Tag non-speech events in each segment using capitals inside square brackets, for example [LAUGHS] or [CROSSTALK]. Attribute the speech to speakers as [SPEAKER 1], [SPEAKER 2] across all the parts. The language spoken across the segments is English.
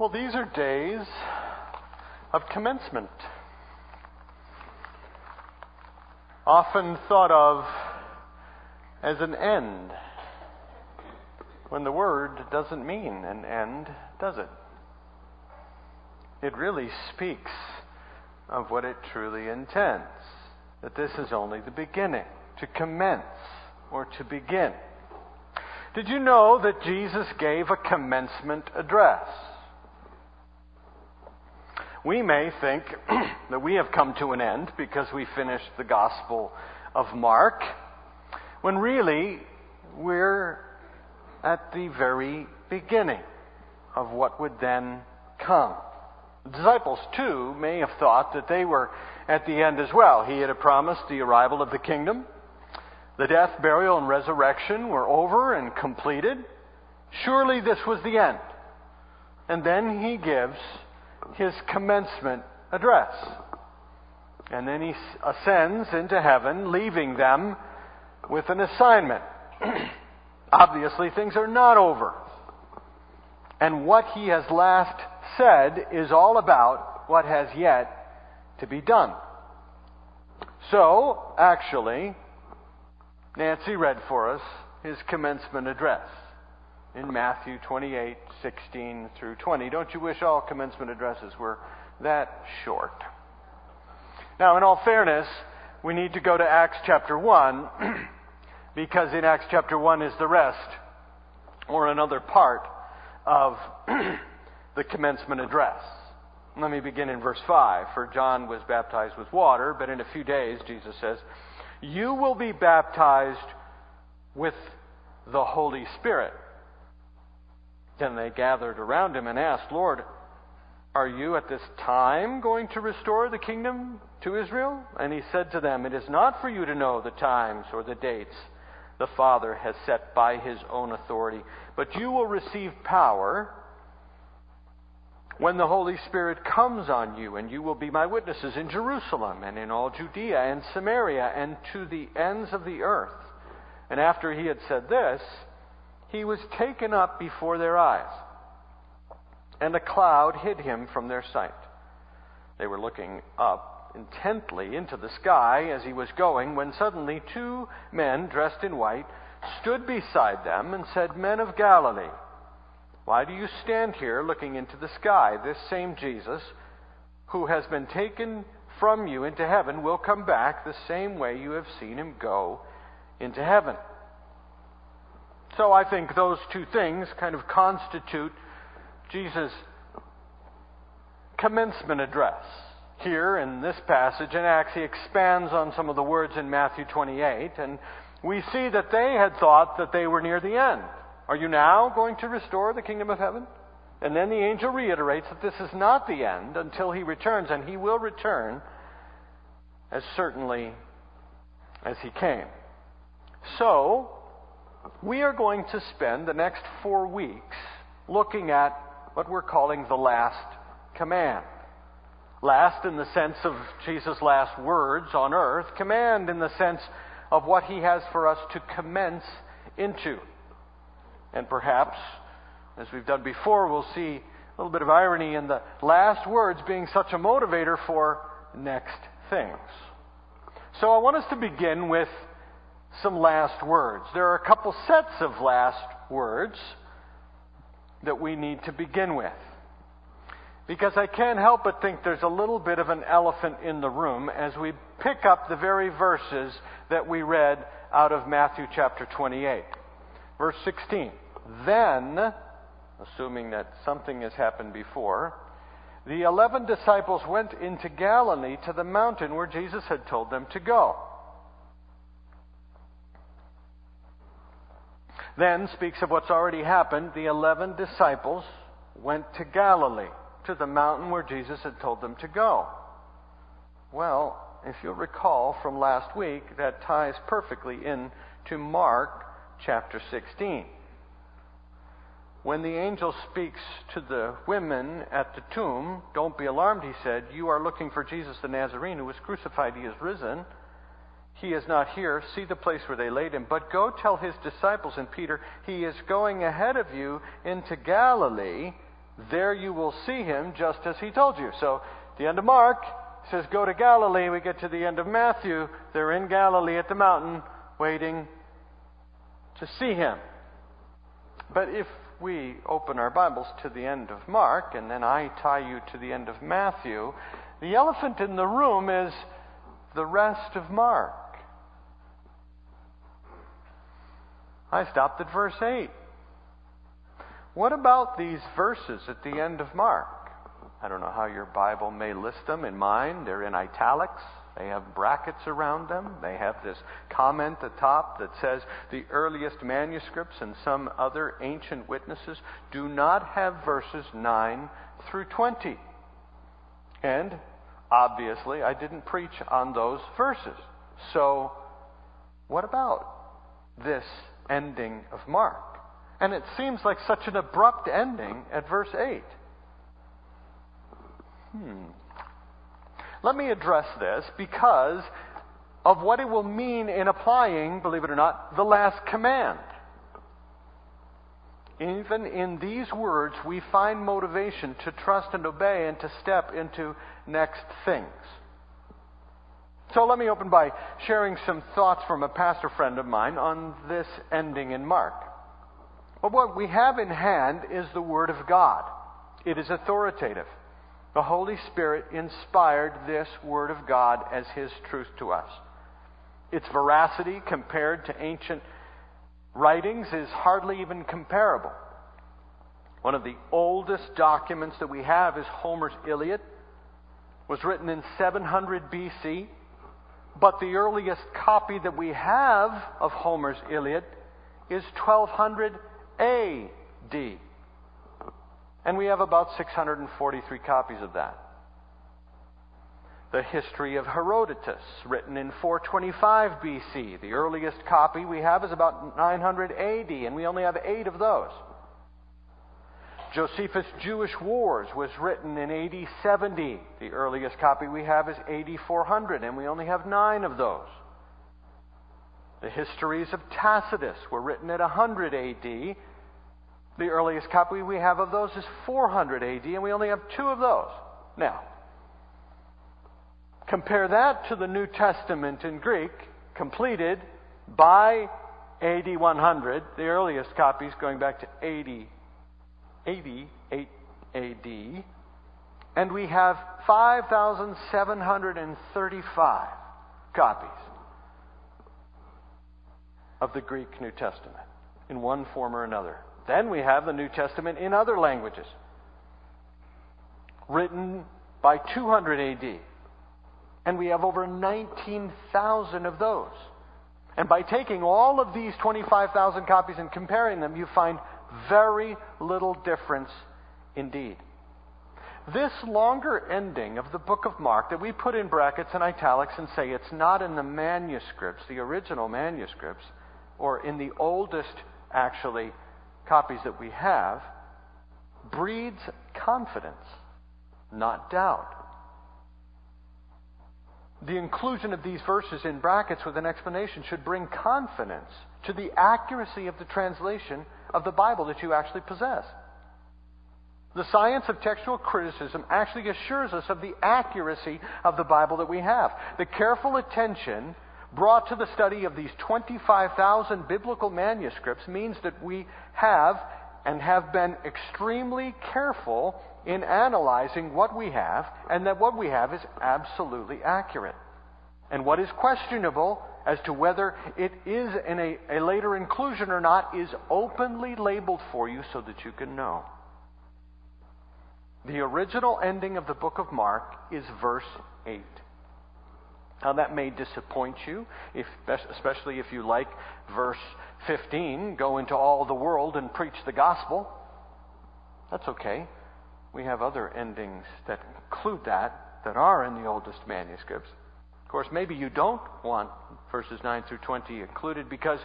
[SPEAKER 1] Well, these are days of commencement. Often thought of as an end, when the word doesn't mean an end, does it? It really speaks of what it truly intends that this is only the beginning, to commence or to begin. Did you know that Jesus gave a commencement address? We may think [CLEARS THROAT] that we have come to an end because we finished the Gospel of Mark, when really we're at the very beginning of what would then come. The disciples, too, may have thought that they were at the end as well. He had promised the arrival of the kingdom. The death, burial, and resurrection were over and completed. Surely this was the end. And then he gives his commencement address. And then he ascends into heaven, leaving them with an assignment. [CLEARS THROAT] Obviously, things are not over. And what he has last said is all about what has yet to be done. So, actually, Nancy read for us his commencement address in Matthew 28, 16 through 20. Don't you wish all commencement addresses were that short? Now, in all fairness, we need to go to Acts chapter 1 [CLEARS THROAT] because in Acts chapter 1 is the rest or another part of [CLEARS THROAT] the commencement address. Let me begin in verse 5. For John was baptized with water, but in a few days, Jesus says, You will be baptized with the Holy Spirit. Then they gathered around him and asked, Lord, are you at this time going to restore the kingdom to Israel? And he said to them, It is not for you to know the times or the dates the Father has set by his own authority, but you will receive power when the Holy Spirit comes on you, and you will be my witnesses in Jerusalem and in all Judea and Samaria and to the ends of the earth. And after he had said this, he was taken up before their eyes, and a cloud hid him from their sight. They were looking up intently into the sky as he was going, when suddenly two men dressed in white stood beside them and said, Men of Galilee, why do you stand here looking into the sky? This same Jesus, who has been taken from you into heaven, will come back the same way you have seen him go into heaven. So I think those two things kind of constitute Jesus' commencement address. Here in this passage in Acts, he expands on some of the words in Matthew 28, and we see that they had thought that they were near the end. Are you now going to restore the kingdom of heaven? And then the angel reiterates that this is not the end until he returns, and he will return as certainly as he came. So, we are going to spend the next four weeks looking at what we're calling the last command. Last in the sense of Jesus' last words on earth, command in the sense of what he has for us to commence into. And perhaps, as we've done before, we'll see a little bit of irony in the last words being such a motivator for next things. So I want us to begin with some last words. There are a couple sets of last words that we need to begin with. Because I can't help but think there's a little bit of an elephant in the room as we pick up the very verses that we read out of Matthew chapter 28. Verse 16. Then, assuming that something has happened before, the eleven disciples went into Galilee to the mountain where Jesus had told them to go. Then speaks of what's already happened. The eleven disciples went to Galilee, to the mountain where Jesus had told them to go. Well, if you'll recall from last week, that ties perfectly in to Mark chapter 16. When the angel speaks to the women at the tomb, don't be alarmed, he said. You are looking for Jesus the Nazarene who was crucified. He is risen. He is not here. See the place where they laid him. But go tell his disciples and Peter, he is going ahead of you into Galilee. there you will see him just as he told you. So, the end of Mark says, Go to Galilee. We get to the end of Matthew. They're in Galilee at the mountain waiting to see him. But if we open our Bibles to the end of Mark, and then I tie you to the end of Matthew, the elephant in the room is the rest of Mark. I stopped at verse 8. What about these verses at the end of Mark? I don't know how your Bible may list them. In mine, they're in italics. They have brackets around them. They have this comment at the top that says the earliest manuscripts and some other ancient witnesses do not have verses 9 through 20. And obviously, I didn't preach on those verses. So, what about this ending of Mark? And it seems like such an abrupt ending at verse 8. Hmm. Let me address this because of what it will mean in applying, believe it or not, the last command. Even in these words, we find motivation to trust and obey and to step into next things. So let me open by sharing some thoughts from a pastor friend of mine on this ending in Mark. But what we have in hand is the Word of God. It is authoritative. The Holy Spirit inspired this Word of God as His truth to us. Its veracity compared to ancient writings is hardly even comparable. One of the oldest documents that we have is Homer's Iliad. It was written in 700 BC, but the earliest copy that we have of Homer's Iliad is 1200 AD. And we have about 643 copies of that. The history of Herodotus, written in 425 BC. The earliest copy we have is about 900 AD, and we only have eight of those. Josephus' Jewish Wars was written in AD 70. The earliest copy we have is AD 400, and we only have nine of those. The histories of Tacitus were written at 100 AD, the earliest copy we have of those is 400 AD, and we only have two of those. Now, compare that to the New Testament in Greek, completed by AD 100, the earliest copies going back to 80, 88 AD, and we have 5,735 copies of the Greek New Testament in one form or another. Then we have the New Testament in other languages, written by 200 AD. And we have over 19,000 of those. And by taking all of these 25,000 copies and comparing them, you find very little difference indeed. This longer ending of the book of Mark that we put in brackets and italics and say it's not in the manuscripts, the original manuscripts, or in the oldest, actually, copies that we have breeds confidence, not doubt. The inclusion of these verses in brackets with an explanation should bring confidence to the accuracy of the translation of the Bible that you actually possess. The science of textual criticism actually assures us of the accuracy of the Bible that we have. The careful attention brought to the study of these 25,000 biblical manuscripts means that we have and have been extremely careful in analyzing what we have, and that what we have is absolutely accurate. And what is questionable as to whether it is in a, a later inclusion or not is openly labeled for you so that you can know. The original ending of the book of Mark is verse 8. Now, that may disappoint you, if, especially if you like verse 15 go into all the world and preach the gospel. That's okay. We have other endings that include that, that are in the oldest manuscripts. Of course, maybe you don't want verses 9 through 20 included because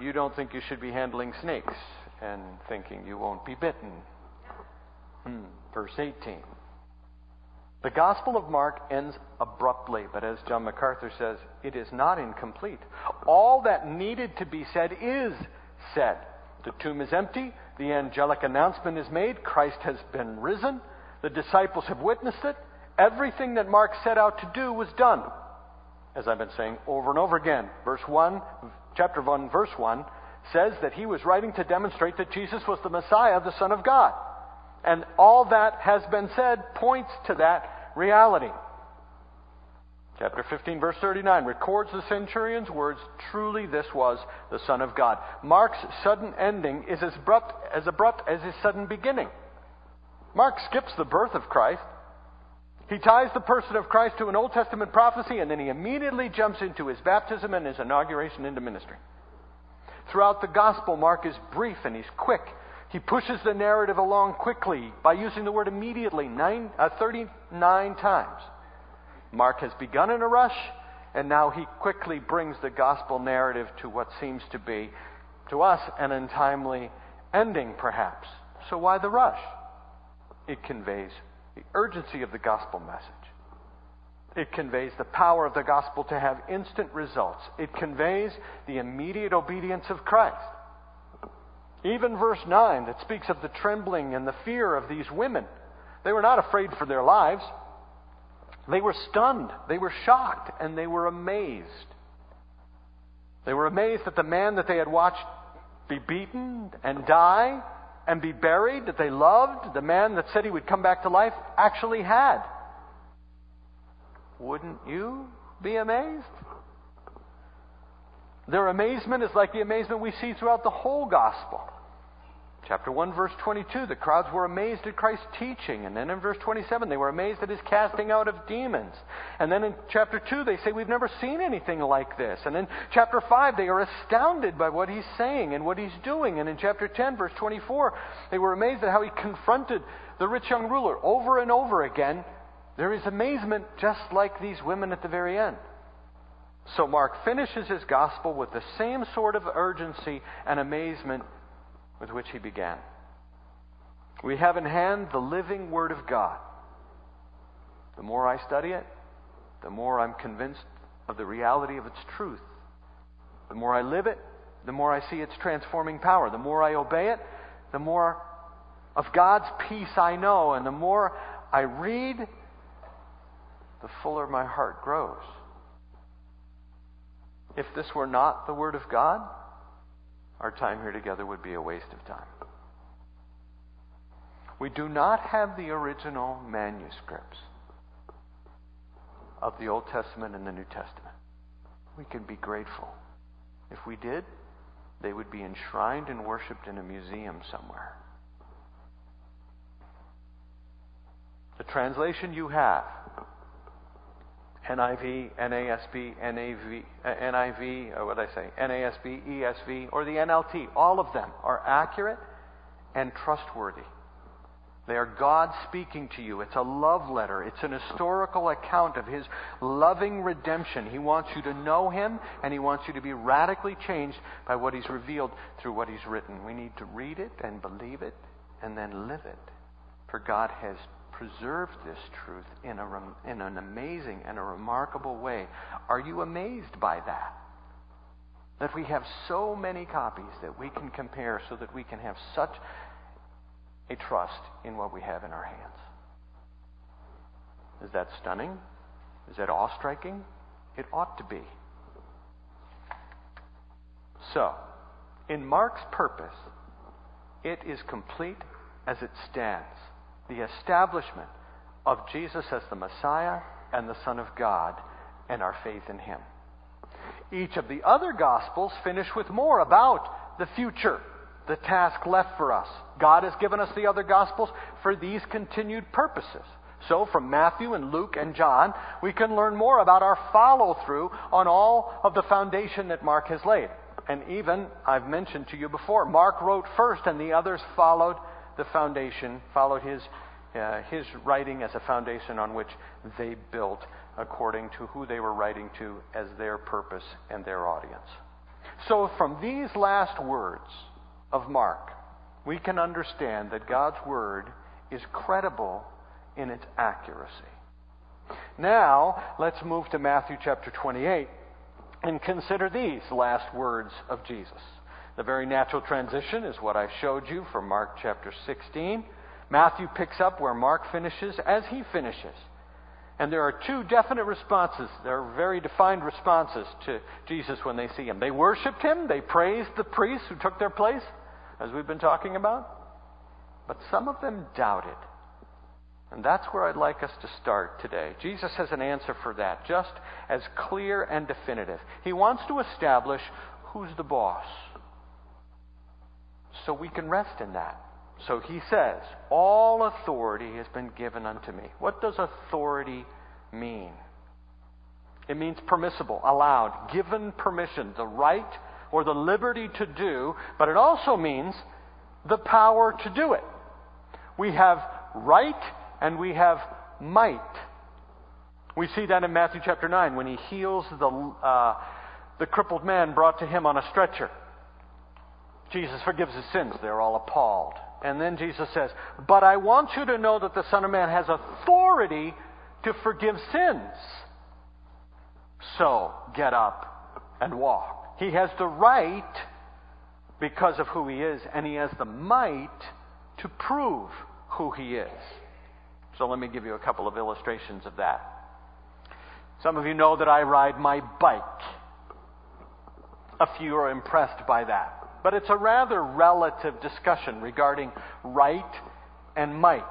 [SPEAKER 1] you don't think you should be handling snakes and thinking you won't be bitten. Hmm. Verse 18. The Gospel of Mark ends abruptly, but as John MacArthur says, it is not incomplete. All that needed to be said is said. The tomb is empty, The angelic announcement is made Christ has been risen. The disciples have witnessed it. Everything that Mark set out to do was done. As I've been saying over and over again. Verse 1, chapter 1, verse 1 says that he was writing to demonstrate that Jesus was the Messiah, the Son of God. And all that has been said points to that reality. Chapter 15, verse 39 records the centurion's words truly, this was the Son of God. Mark's sudden ending is as abrupt, as abrupt as his sudden beginning. Mark skips the birth of Christ. He ties the person of Christ to an Old Testament prophecy, and then he immediately jumps into his baptism and his inauguration into ministry. Throughout the gospel, Mark is brief and he's quick. He pushes the narrative along quickly by using the word immediately nine, uh, 39 times. Mark has begun in a rush, and now he quickly brings the gospel narrative to what seems to be, to us, an untimely ending, perhaps. So why the rush? It conveys the urgency of the gospel message. It conveys the power of the gospel to have instant results. It conveys the immediate obedience of Christ. Even verse 9 that speaks of the trembling and the fear of these women. They were not afraid for their lives. They were stunned, they were shocked, and they were amazed. They were amazed that the man that they had watched be beaten and die and be buried, that they loved, the man that said he would come back to life, actually had. Wouldn't you be amazed? Their amazement is like the amazement we see throughout the whole gospel. Chapter 1, verse 22, the crowds were amazed at Christ's teaching. And then in verse 27, they were amazed at his casting out of demons. And then in chapter 2, they say, We've never seen anything like this. And in chapter 5, they are astounded by what he's saying and what he's doing. And in chapter 10, verse 24, they were amazed at how he confronted the rich young ruler over and over again there is amazement just like these women at the very end. So Mark finishes his gospel with the same sort of urgency and amazement with which he began. We have in hand the living Word of God. The more I study it, the more I'm convinced of the reality of its truth. The more I live it, the more I see its transforming power. The more I obey it, the more of God's peace I know. And the more I read the fuller my heart grows. If this were not the Word of God, our time here together would be a waste of time. We do not have the original manuscripts of the Old Testament and the New Testament. We can be grateful. If we did, they would be enshrined and worshiped in a museum somewhere. The translation you have NIV, NASB, NAV, uh, NIV, or what did I say? NASB, ESV, or the NLT. All of them are accurate and trustworthy. They are God speaking to you. It's a love letter. It's an historical account of His loving redemption. He wants you to know Him, and He wants you to be radically changed by what He's revealed through what He's written. We need to read it and believe it and then live it. For God has preserved this truth in, a, in an amazing and a remarkable way. Are you amazed by that? That we have so many copies that we can compare so that we can have such a trust in what we have in our hands. Is that stunning? Is that awe striking? It ought to be. So, in Mark's purpose, it is complete as it stands the establishment of Jesus as the Messiah and the Son of God and our faith in Him. Each of the other Gospels finish with more about the future, the task left for us. God has given us the other Gospels for these continued purposes. So, from Matthew and Luke and John, we can learn more about our follow through on all of the foundation that Mark has laid. And even, I've mentioned to you before, Mark wrote first and the others followed the foundation, followed his, uh, his writing as a foundation on which they built according to who they were writing to as their purpose and their audience. So, from these last words of Mark, we can understand that God's Word is credible in its accuracy. Now, let's move to Matthew chapter 28 and consider these last words of Jesus. The very natural transition is what I showed you from Mark chapter 16. Matthew picks up where Mark finishes as he finishes. And there are two definite responses. There are very defined responses to Jesus when they see him. They worshiped him, they praised the priests who took their place, as we've been talking about. But some of them doubted. And that's where I'd like us to start today. Jesus has an answer for that, just as clear and definitive. He wants to establish who's the boss. So we can rest in that. So he says, All authority has been given unto me. What does authority mean? It means permissible, allowed, given permission, the right or the liberty to do, but it also means the power to do it. We have right and we have might. We see that in Matthew chapter 9 when he heals the, uh, the crippled man brought to him on a stretcher. Jesus forgives his sins. They're all appalled. And then Jesus says, But I want you to know that the Son of Man has authority to forgive sins. So get up and walk. He has the right because of who he is, and he has the might to prove who he is. So let me give you a couple of illustrations of that. Some of you know that I ride my bike. A few are impressed by that. But it's a rather relative discussion regarding right and might.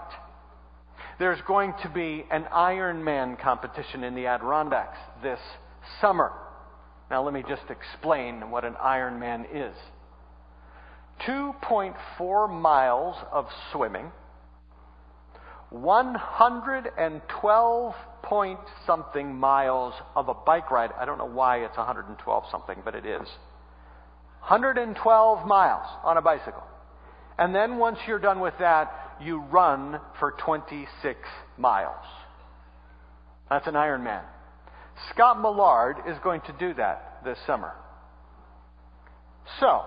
[SPEAKER 1] There's going to be an Ironman competition in the Adirondacks this summer. Now, let me just explain what an Ironman is 2.4 miles of swimming, 112 point something miles of a bike ride. I don't know why it's 112 something, but it is. 112 miles on a bicycle. And then once you're done with that, you run for 26 miles. That's an Ironman. Scott Millard is going to do that this summer. So,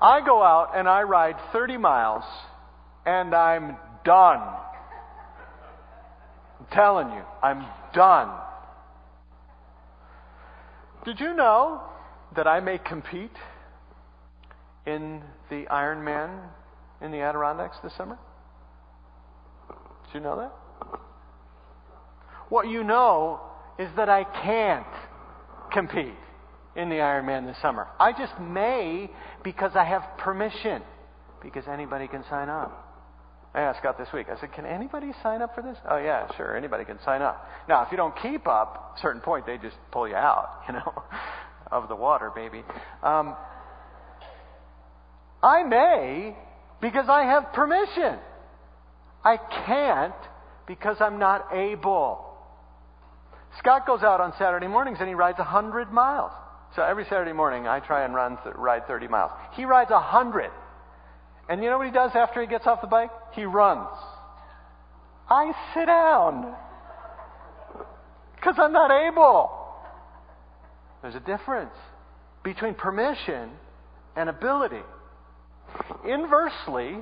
[SPEAKER 1] I go out and I ride 30 miles and I'm done. I'm telling you, I'm done. Did you know that I may compete in the Ironman in the Adirondacks this summer? Did you know that? What you know is that I can't compete in the Ironman this summer. I just may because I have permission, because anybody can sign up. I asked Scott this week, I said, Can anybody sign up for this? Oh, yeah, sure, anybody can sign up. Now, if you don't keep up, a certain point, they just pull you out, [LAUGHS] you know, of the water, baby. Um, I may because I have permission. I can't because I'm not able. Scott goes out on Saturday mornings and he rides 100 miles. So every Saturday morning I try and run th- ride 30 miles. He rides 100. And you know what he does after he gets off the bike? He runs. I sit down because I'm not able. There's a difference between permission and ability. Inversely,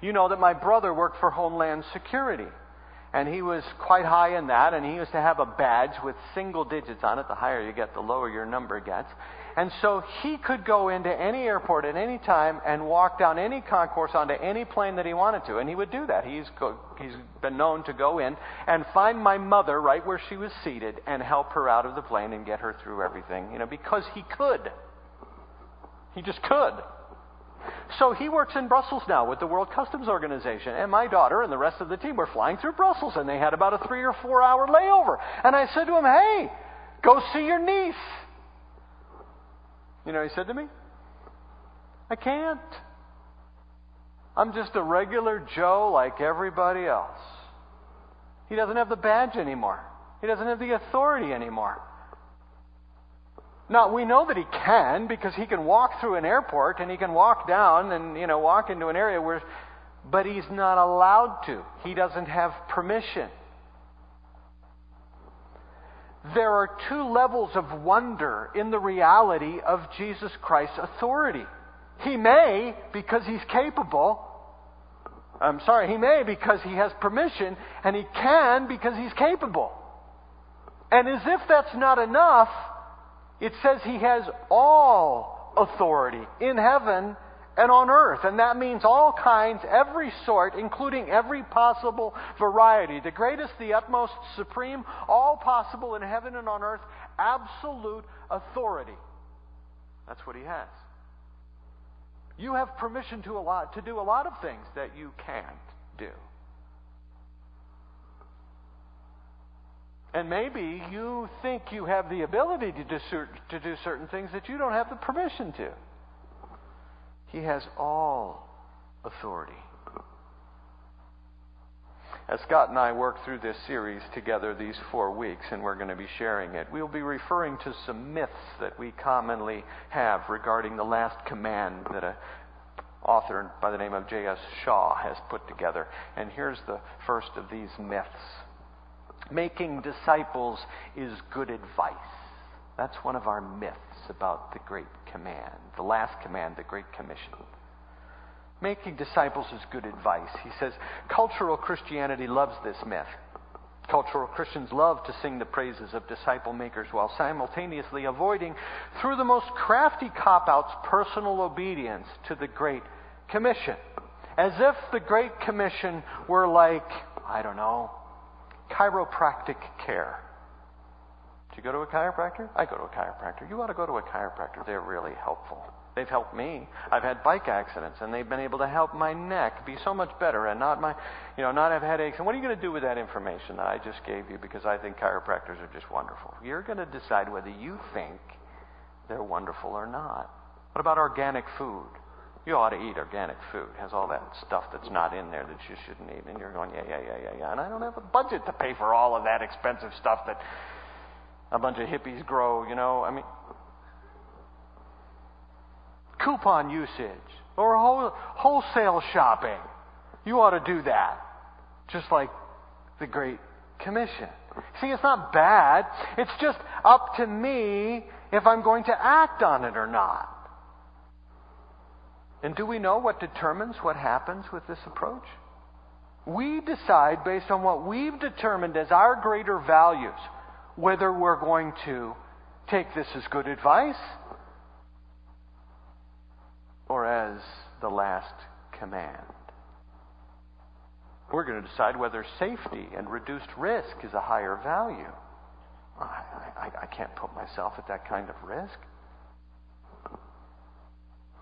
[SPEAKER 1] you know that my brother worked for Homeland Security. And he was quite high in that, and he used to have a badge with single digits on it. The higher you get, the lower your number gets. And so he could go into any airport at any time and walk down any concourse onto any plane that he wanted to. And he would do that. He's, go, he's been known to go in and find my mother right where she was seated and help her out of the plane and get her through everything, you know, because he could. He just could. So he works in Brussels now with the World Customs Organization. And my daughter and the rest of the team were flying through Brussels, and they had about a three or four hour layover. And I said to him, Hey, go see your niece. You know he said to me? I can't. I'm just a regular Joe like everybody else. He doesn't have the badge anymore. He doesn't have the authority anymore. Now, we know that he can because he can walk through an airport and he can walk down and, you know, walk into an area where, but he's not allowed to. He doesn't have permission. There are two levels of wonder in the reality of Jesus Christ's authority. He may because he's capable. I'm sorry, he may because he has permission, and he can because he's capable. And as if that's not enough, it says he has all authority in heaven and on earth. And that means all kinds, every sort, including every possible variety. The greatest, the utmost, supreme, all possible in heaven and on earth, absolute authority. That's what he has. You have permission to, a lot, to do a lot of things that you can't do. And maybe you think you have the ability to do, to do certain things that you don't have the permission to. He has all authority. As Scott and I work through this series together these four weeks, and we're going to be sharing it, we'll be referring to some myths that we commonly have regarding the last command that a author by the name of J.S. Shaw has put together. And here's the first of these myths Making disciples is good advice. That's one of our myths about the Great Command, the last command, the Great Commission. Making disciples is good advice. He says cultural Christianity loves this myth. Cultural Christians love to sing the praises of disciple makers while simultaneously avoiding, through the most crafty cop outs, personal obedience to the Great Commission. As if the Great Commission were like, I don't know, chiropractic care. Do you go to a chiropractor? I go to a chiropractor. You ought to go to a chiropractor. They're really helpful. They've helped me. I've had bike accidents, and they've been able to help my neck be so much better, and not my, you know, not have headaches. And what are you going to do with that information that I just gave you? Because I think chiropractors are just wonderful. You're going to decide whether you think they're wonderful or not. What about organic food? You ought to eat organic food. It has all that stuff that's not in there that you shouldn't eat. And you're going, yeah, yeah, yeah, yeah, yeah. And I don't have a budget to pay for all of that expensive stuff that a bunch of hippies grow, you know. I mean, coupon usage or wholesale shopping. You ought to do that. Just like the Great Commission. See, it's not bad. It's just up to me if I'm going to act on it or not. And do we know what determines what happens with this approach? We decide based on what we've determined as our greater values whether we're going to take this as good advice or as the last command. We're going to decide whether safety and reduced risk is a higher value. I, I, I can't put myself at that kind of risk.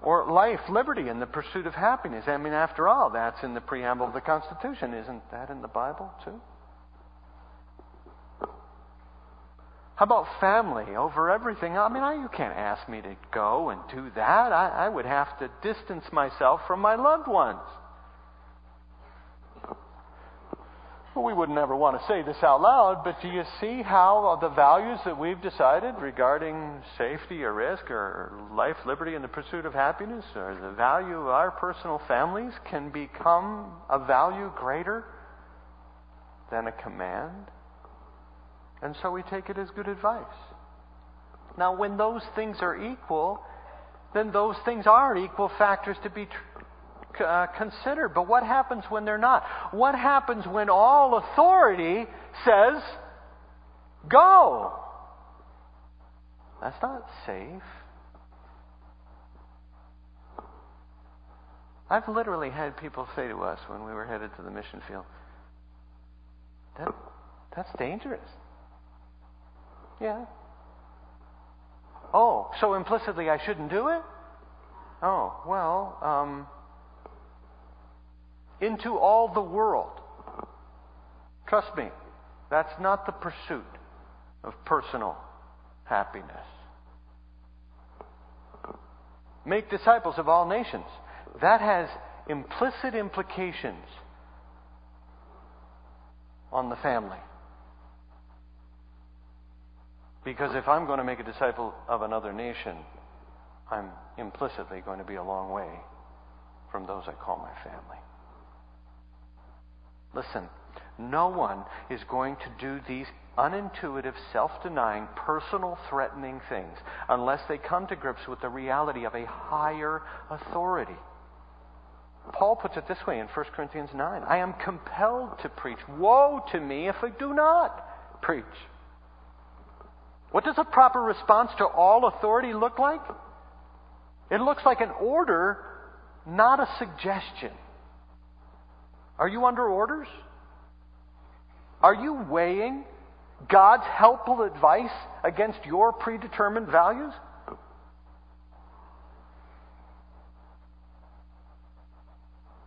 [SPEAKER 1] Or life, liberty, and the pursuit of happiness. I mean, after all, that's in the preamble of the Constitution. Isn't that in the Bible, too? How about family over everything? I mean, I, you can't ask me to go and do that. I, I would have to distance myself from my loved ones. We would never want to say this out loud, but do you see how the values that we've decided regarding safety or risk or life, liberty, and the pursuit of happiness or the value of our personal families can become a value greater than a command? And so we take it as good advice. Now, when those things are equal, then those things are equal factors to be uh, considered. But what happens when they're not? What happens when all authority says, go? That's not safe. I've literally had people say to us when we were headed to the mission field, that, that's dangerous. Yeah. Oh, so implicitly I shouldn't do it? Oh, well, um, into all the world. Trust me, that's not the pursuit of personal happiness. Make disciples of all nations. That has implicit implications on the family. Because if I'm going to make a disciple of another nation, I'm implicitly going to be a long way from those I call my family. Listen, no one is going to do these unintuitive, self denying, personal, threatening things unless they come to grips with the reality of a higher authority. Paul puts it this way in 1 Corinthians 9 I am compelled to preach. Woe to me if I do not preach. What does a proper response to all authority look like? It looks like an order, not a suggestion. Are you under orders? Are you weighing God's helpful advice against your predetermined values?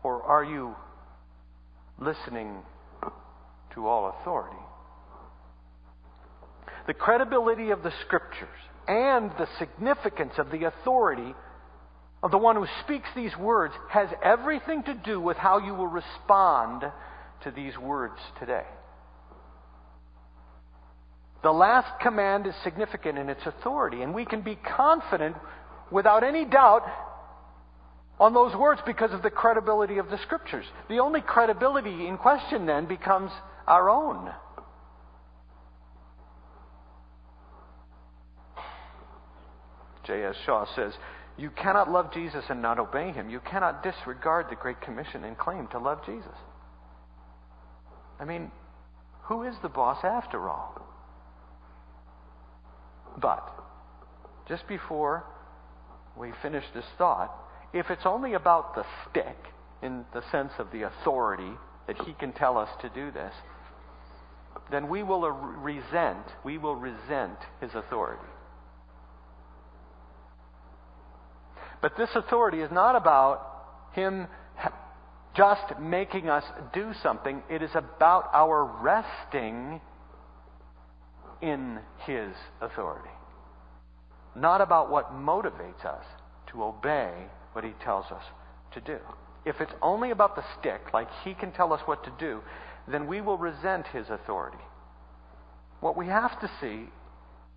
[SPEAKER 1] Or are you listening to all authority? The credibility of the Scriptures and the significance of the authority of the one who speaks these words has everything to do with how you will respond to these words today. The last command is significant in its authority, and we can be confident without any doubt on those words because of the credibility of the Scriptures. The only credibility in question then becomes our own. J.S. Shaw says, You cannot love Jesus and not obey him. You cannot disregard the Great Commission and claim to love Jesus. I mean, who is the boss after all? But, just before we finish this thought, if it's only about the stick, in the sense of the authority that he can tell us to do this, then we will resent, we will resent his authority. But this authority is not about Him just making us do something, it is about our resting in His authority. Not about what motivates us to obey what He tells us to do. If it's only about the stick, like He can tell us what to do, then we will resent His authority. What we have to see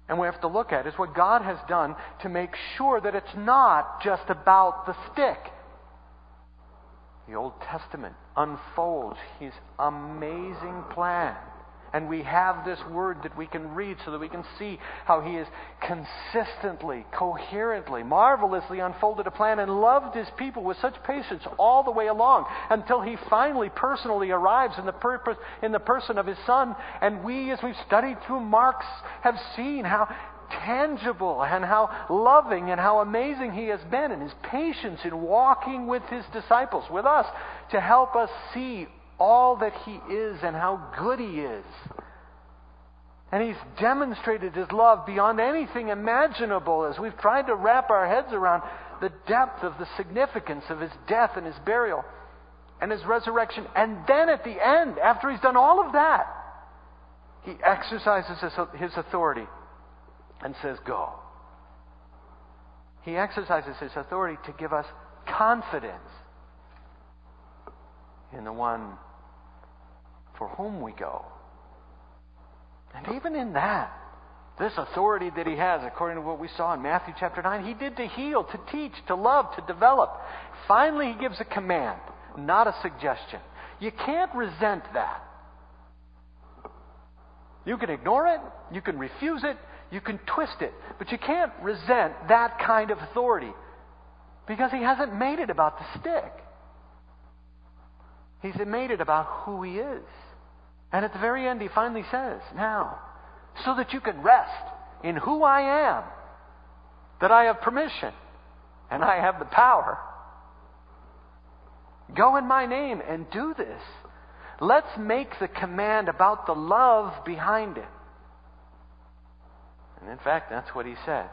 [SPEAKER 1] and we have to look at is what God has done to make sure that it's not just about the stick. The Old Testament unfolds his amazing plan and we have this word that we can read so that we can see how he has consistently, coherently, marvelously unfolded a plan and loved his people with such patience all the way along until he finally personally arrives in the, purpose, in the person of his son. And we, as we've studied through Mark's, have seen how tangible and how loving and how amazing he has been and his patience in walking with his disciples, with us, to help us see all that He is and how good He is. And He's demonstrated His love beyond anything imaginable as we've tried to wrap our heads around the depth of the significance of His death and His burial and His resurrection. And then at the end, after He's done all of that, He exercises His authority and says, Go. He exercises His authority to give us confidence in the one for whom we go. And even in that, this authority that he has, according to what we saw in Matthew chapter 9, he did to heal, to teach, to love, to develop. Finally, he gives a command, not a suggestion. You can't resent that. You can ignore it, you can refuse it, you can twist it, but you can't resent that kind of authority because he hasn't made it about the stick. He's made it about who he is. And at the very end, he finally says, Now, so that you can rest in who I am, that I have permission and I have the power. Go in my name and do this. Let's make the command about the love behind it. And in fact, that's what he said.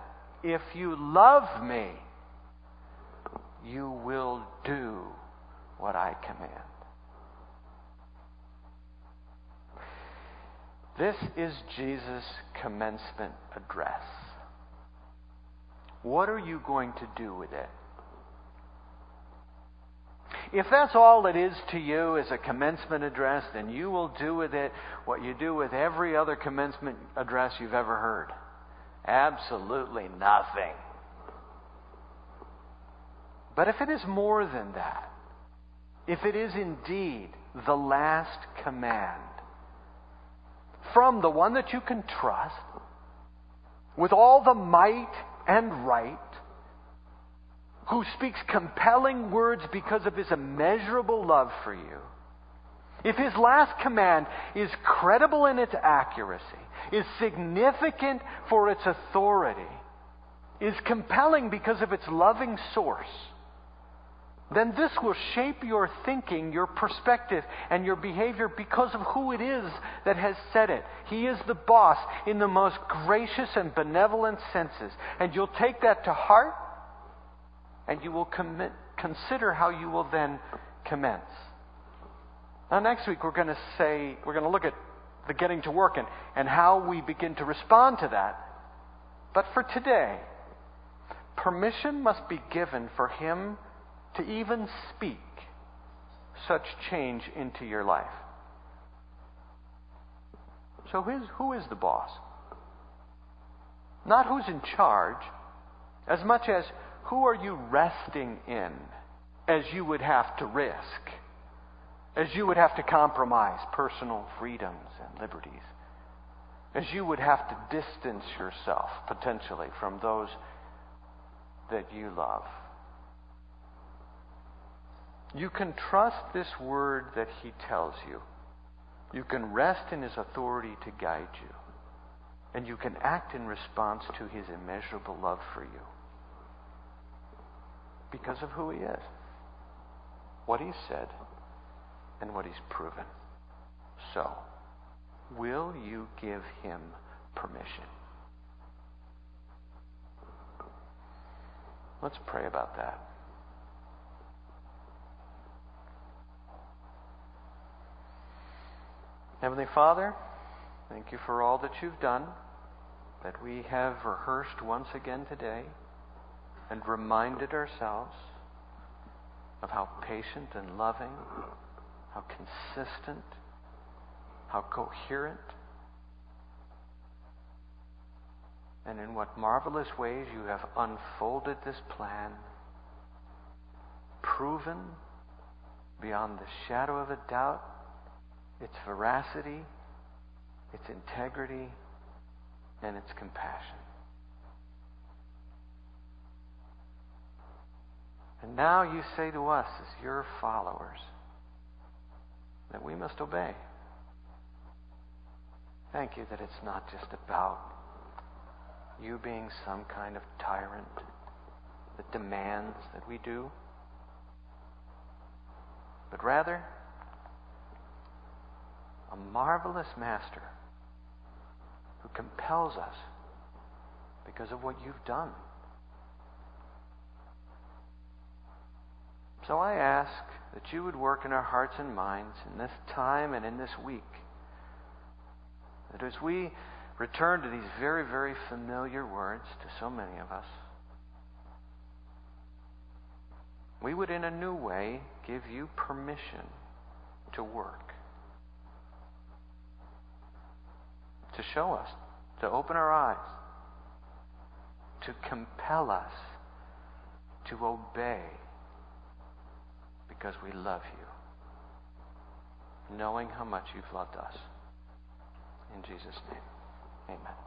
[SPEAKER 1] If you love me, you will do what I command. This is Jesus' commencement address. What are you going to do with it? If that's all it is to you as a commencement address, then you will do with it what you do with every other commencement address you've ever heard. Absolutely nothing. But if it is more than that, if it is indeed the last command, from the one that you can trust with all the might and right, who speaks compelling words because of his immeasurable love for you, if his last command is credible in its accuracy, is significant for its authority, is compelling because of its loving source, then this will shape your thinking, your perspective, and your behavior because of who it is that has said it. He is the boss in the most gracious and benevolent senses. And you'll take that to heart, and you will commit, consider how you will then commence. Now, next week, we're going to say, we're going to look at the getting to work and, and how we begin to respond to that. But for today, permission must be given for Him to even speak such change into your life. So, who is, who is the boss? Not who's in charge, as much as who are you resting in as you would have to risk, as you would have to compromise personal freedoms and liberties, as you would have to distance yourself potentially from those that you love. You can trust this word that He tells you. You can rest in His authority to guide you. And you can act in response to His immeasurable love for you. Because of who He is, what He said, and what He's proven. So, will you give Him permission? Let's pray about that. Heavenly Father, thank you for all that you've done, that we have rehearsed once again today and reminded ourselves of how patient and loving, how consistent, how coherent, and in what marvelous ways you have unfolded this plan, proven beyond the shadow of a doubt its veracity, its integrity, and its compassion. And now you say to us, as your followers, that we must obey. Thank you that it's not just about you being some kind of tyrant that demands that we do, but rather a marvelous master who compels us because of what you've done. So I ask that you would work in our hearts and minds in this time and in this week. That as we return to these very, very familiar words to so many of us, we would in a new way give you permission to work. To show us, to open our eyes, to compel us to obey because we love you, knowing how much you've loved us. In Jesus' name, amen.